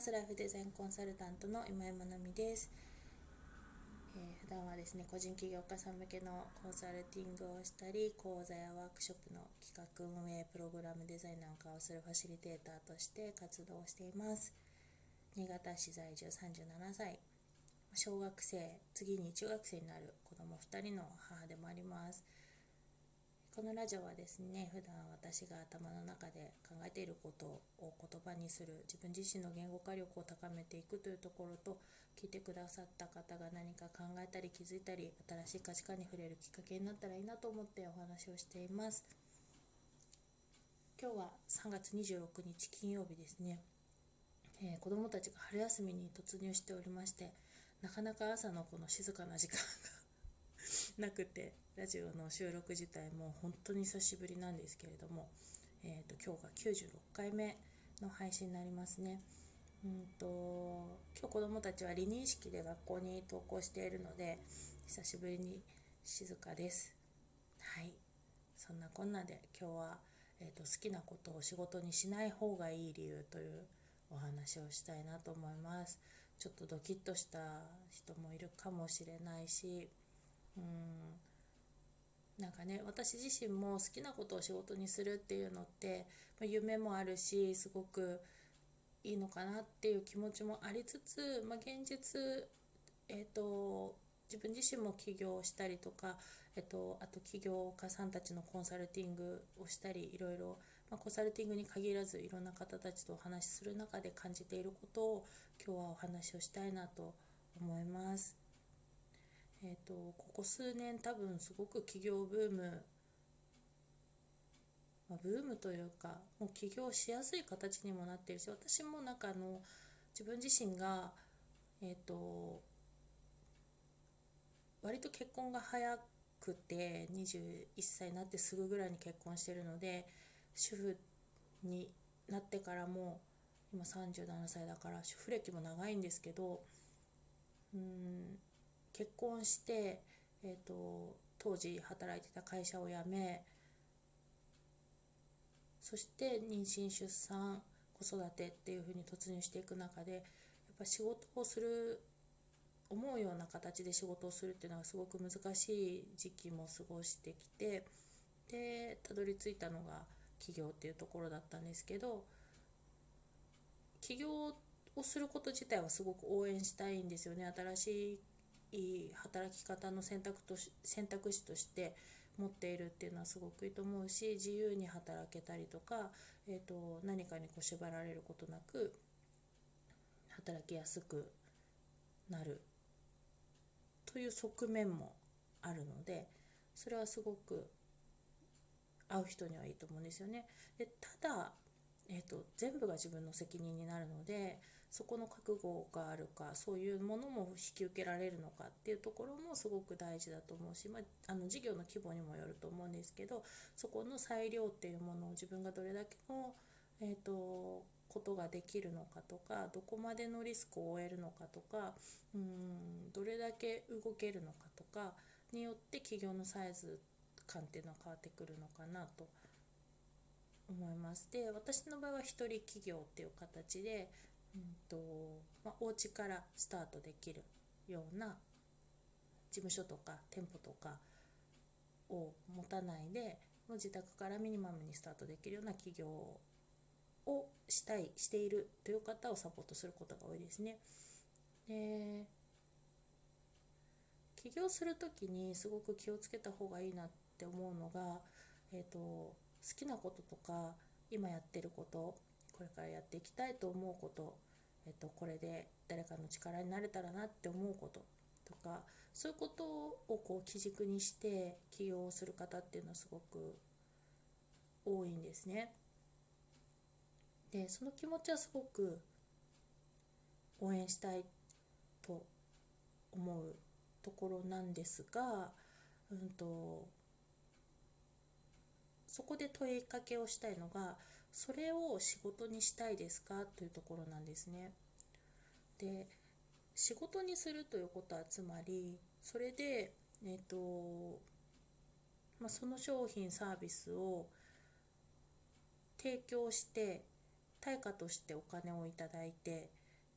ますライフデザインコンサルタントの今井まなみです、えー、普段はですね個人起業家さん向けのコンサルティングをしたり講座やワークショップの企画運営プログラムデザインなんかをするファシリテーターとして活動しています。新潟市在住37歳。小学生次に中学生になる子供2人の母でもあります。このラジオはですね普段私が頭の中で考えていることを言葉にする自分自身の言語化力を高めていくというところと聞いてくださった方が何か考えたり気づいたり新しい価値観に触れるきっかけになったらいいなと思ってお話をしています。今日は3月26日金曜日ですね、えー、子どもたちが春休みに突入しておりましてなかなか朝のこの静かな時間が なくてラジオの収録自体も本当に久しぶりなんですけれども、えーと、今日が96回目の配信になりますね。うんと今日子どもたちは離任式で学校に登校しているので久しぶりに静かです。はいそんなこんなで今日は、えーと好きなことを仕事にしない方がいい理由というお話をしたいなと思います。ちょっとドキッとした人もいるかもしれないしうんなんかね私自身も好きなことを仕事にするっていうのって、夢もあるしすごくいいのかなっていう気持ちもありつつ、まあ、現実、えーと、自分自身も起業したりとか、えーと、あと起業家さんたちのコンサルティングをしたりいろいろ、まあ、コンサルティングに限らずいろんな方たちとお話しする中で感じていることを今日はお話をしたいなと思います。えーと、ここ数年多分すごく起業ブーム、まあ、ブームというかもう起業しやすい形にもなってるし私もなんかあの自分自身がえっ、ー、と割と結婚が早くて21歳になってすぐぐらいに結婚してるので主婦になってからも今37歳だから主婦歴も長いんですけどうん結婚して、えーと、当時働いてた会社を辞めそして妊娠出産子育てっていうふうに突入していく中でやっぱ仕事をする思うような形で仕事をするっていうのはすごく難しい時期も過ごしてきてでたどり着いたのが起業っていうところだったんですけど起業をすること自体はすごく応援したいんですよね。新しいいい働き方の選択とし選択肢として持っているっていうのはすごくいいと思うし自由に働けたりとか、えーと、何かにこう縛られることなく働きやすくなるという側面もあるのでそれはすごく会う人にはいいと思うんですよね。でただ、えーと全部が自分の責任になるのでそこの覚悟があるかそういうものも引き受けられるのかっていうところもすごく大事だと思うし、まあ、あの事業の規模にもよると思うんですけどそこの裁量っていうものを自分がどれだけの、えーと、ことができるのかとかどこまでのリスクを負えるのかとかうんどれだけ動けるのかとかによって企業のサイズ感っていうのは変わってくるのかなと思います。で私の場合は一人企業っていう形でうんとまあ、お家からスタートできるような事務所とか店舗とかを持たないでもう自宅からミニマムにスタートできるような企業をしたいしているという方をサポートすることが多いですね。で起業する時にすごく気をつけた方がいいなって思うのが、えーと好きなこととか今やってることこれからやっていきたいと思うこと、えっと、これで誰かの力になれたらなって思うこととかそういうことをこう基軸にして起業をする方っていうのはすごく多いんですね。でその気持ちはすごく応援したいと思うところなんですが、うんとそこで問いかけをしたいのがそれを仕事にしたいですか？というところなんですね。で仕事にするということはつまりそれで、えーとまあ、その商品サービスを提供して対価としてお金をいただいて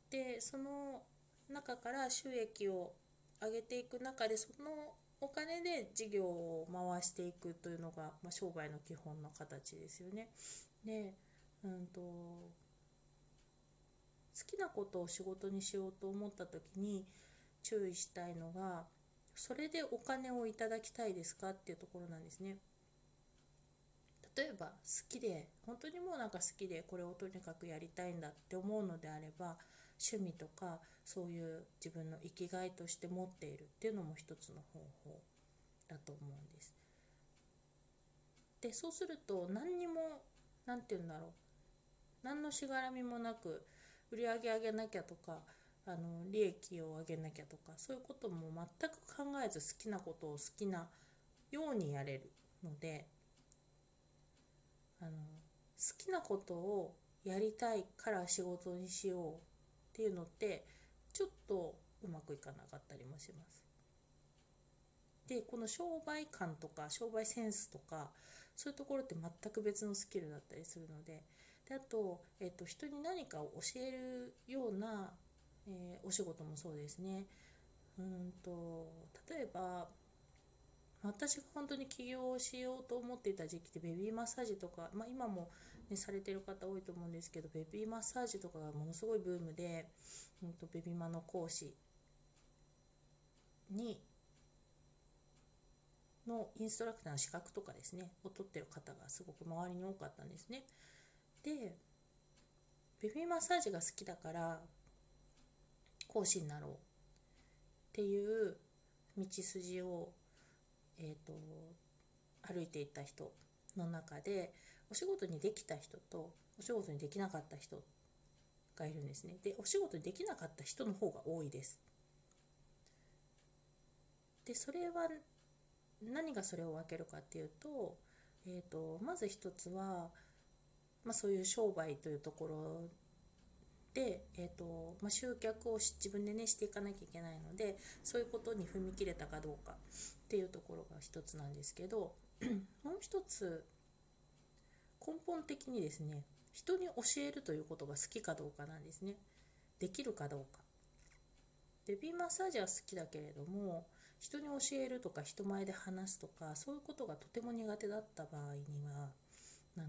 でその中から収益を上げていく中でそのお金で事業を回していくというのが、まあ、商売の基本の形ですよね。で、うんと、好きなことを仕事にしようと思った時に注意したいのがそれでお金をいただきたいですかっていうところなんですね。例えば好きで本当にもうなんか好きでこれをとにかくやりたいんだって思うのであれば趣味とかそういう自分の生きがいとして持っているっていうのも一つの方法だと思うんです。でそうすると何にも何て言うんだろう何のしがらみもなく売り上げ上げなきゃとかあの利益を上げなきゃとかそういうことも全く考えず好きなことを好きなようにやれるのであの好きなことをやりたいから仕事にしようっていうのってちょっとうまくいかなかったりもします。でこの商売感とか商売センスとかそういうところって全く別のスキルだったりするのでであと,、えっと人に何かを教えるような、えー、お仕事もそうですね。うんと例えば私が本当に起業をしようと思っていた時期ってベビーマッサージとか、まあ、今も、ね、されてる方多いと思うんですけどベビーマッサージとかがものすごいブームで、うんと、ベビーマの講師にのインストラクターの資格とかですねを取ってる方がすごく周りに多かったんですね。でベビーマッサージが好きだから講師になろうっていう道筋をえーと、歩いていった人の中でお仕事にできた人とお仕事にできなかった人がいるんですね。でお仕事にできなかった人の方が多いです。でそれは何がそれを分けるかっていうと,、えーと、まず一つは、まあ、そういう商売というところで、えーとまあ、集客を自分でねしていかなきゃいけないのでそういうことに踏み切れたかどうかっていうところが一つなんですけど もう一つ根本的にですね人に教えるということが好きかどうかなんですね。できるかどうか。ベビーマッサージは好きだけれども人に教えるとか人前で話すとかそういうことがとても苦手だった場合にはあの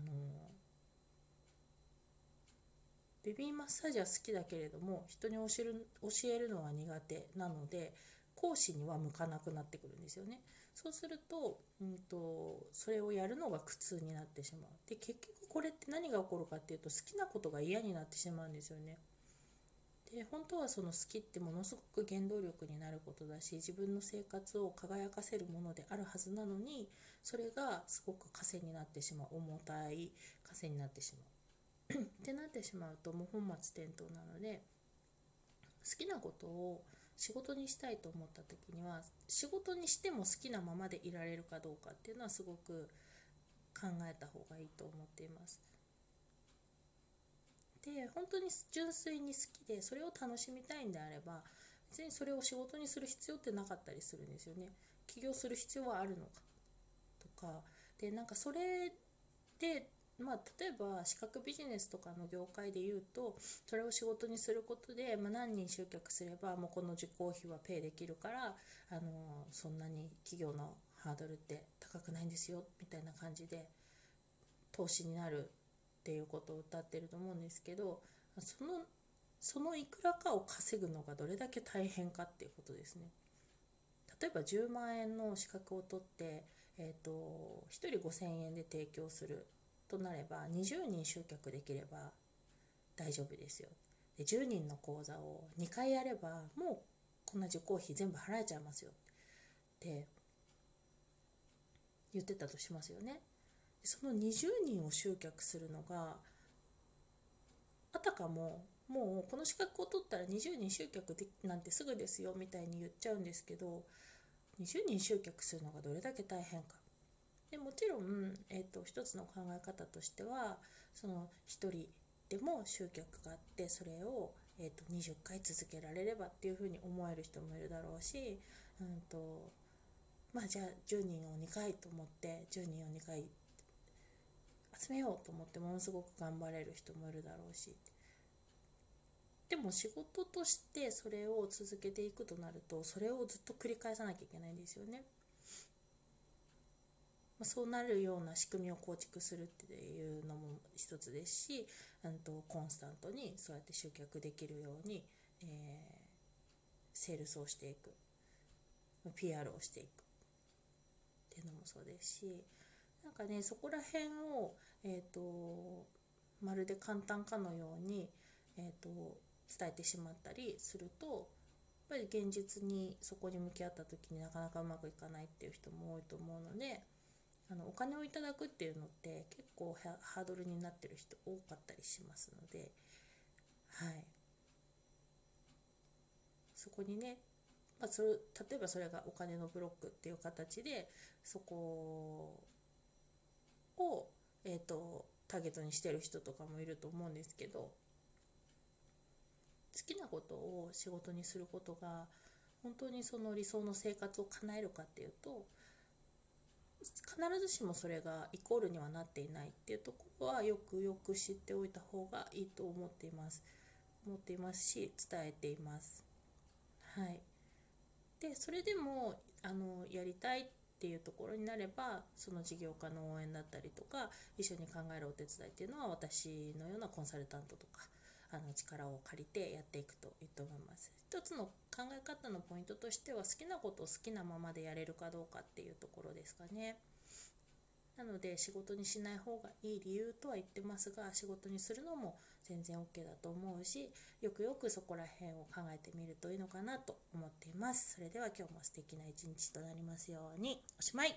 ベビーマッサージは好きだけれども人に教える教えるのは苦手なので講師には向かなくなってくるんですよね。そうすると,、うんと、それをやるのが苦痛になってしまう。で結局これって何が起こるかっていうと好きなことが嫌になってしまうんですよね。で本当はその好きってものすごく原動力になることだし自分の生活を輝かせるものであるはずなのにそれがすごく枷になってしまう重たい枷になってしまう ってなってしまうともう本末転倒なので好きなことを仕事にしたいと思った時には仕事にしても好きなままでいられるかどうかっていうのはすごく考えた方がいいと思っています。で本当に純粋に好きでそれを楽しみたいんであれば別にそれを仕事にする必要ってなかったりするんですよね。起業する必要はあるのかとかでなんかそれでまあ、例えば資格ビジネスとかの業界で言うとそれを仕事にすることで、まあ、何人集客すればもうこの受講費はペイできるからあのそんなに企業のハードルって高くないんですよみたいな感じで投資になるっていうことを歌ってると思うんですけどそのそのいくらかを稼ぐのがどれだけ大変かっていうことですね。例えば10万円の資格を取って、えーと、1人5000円で提供するとなれば20人集客できれば大丈夫ですよで10人の講座を2回やればもうこんな受講費全部払えちゃいますよって言ってたとしますよねその20人を集客するのがあたかももうこの資格を取ったら20人集客でなんてすぐですよみたいに言っちゃうんですけど20人集客するのがどれだけ大変か。でもちろん、えーと、一つの考え方としてはその1人でも集客があってそれを、えーと、20回続けられればっていうふうに思える人もいるだろうし、うんとまあ、じゃあ10人を2回と思って10人を2回集めようと思ってものすごく頑張れる人もいるだろうし。でも仕事としてそれを続けていくとなるとそれをずっと繰り返さなきゃいけないんですよね。そうなるような仕組みを構築するっていうのも一つですし、うんと、コンスタントにそうやって集客できるように、えー、セールスをしていく。PR をしていく。っていうのもそうですし。なんかねそこら辺を、えーと、まるで簡単かのように、えーと伝えてしまったりするとやっぱり現実にそこに向き合った時になかなかうまくいかないっていう人も多いと思うのであのお金をいただくっていうのって結構ハードルになってる人多かったりしますのではい。そこにね、まあ、それ例えばそれがお金のブロックっていう形でそこを、えーと、ターゲットにしてる人とかもいると思うんですけど好きなことを仕事にすることが本当にその理想の生活を叶えるかっていうと必ずしもそれがイコールにはなっていないっていうところはよくよく知っておいた方がいいと思っています。思っていますし伝えています。はい。でそれでもあのやりたいっていうところになればその事業家の応援だったりとか一緒に考えるお手伝いっていうのは私のようなコンサルタントとかあの力を借りてやっていくといいと思います。一つの考え方のポイントとしては好きなことを好きなままでやれるかどうかっていうところですかね。なので仕事にしない方がいい理由とは言ってますが仕事にするのも全然 OK だと思うしよくよくそこら辺を考えてみるといいのかなと思っています。それでは今日も素敵な一日となりますようにおしまい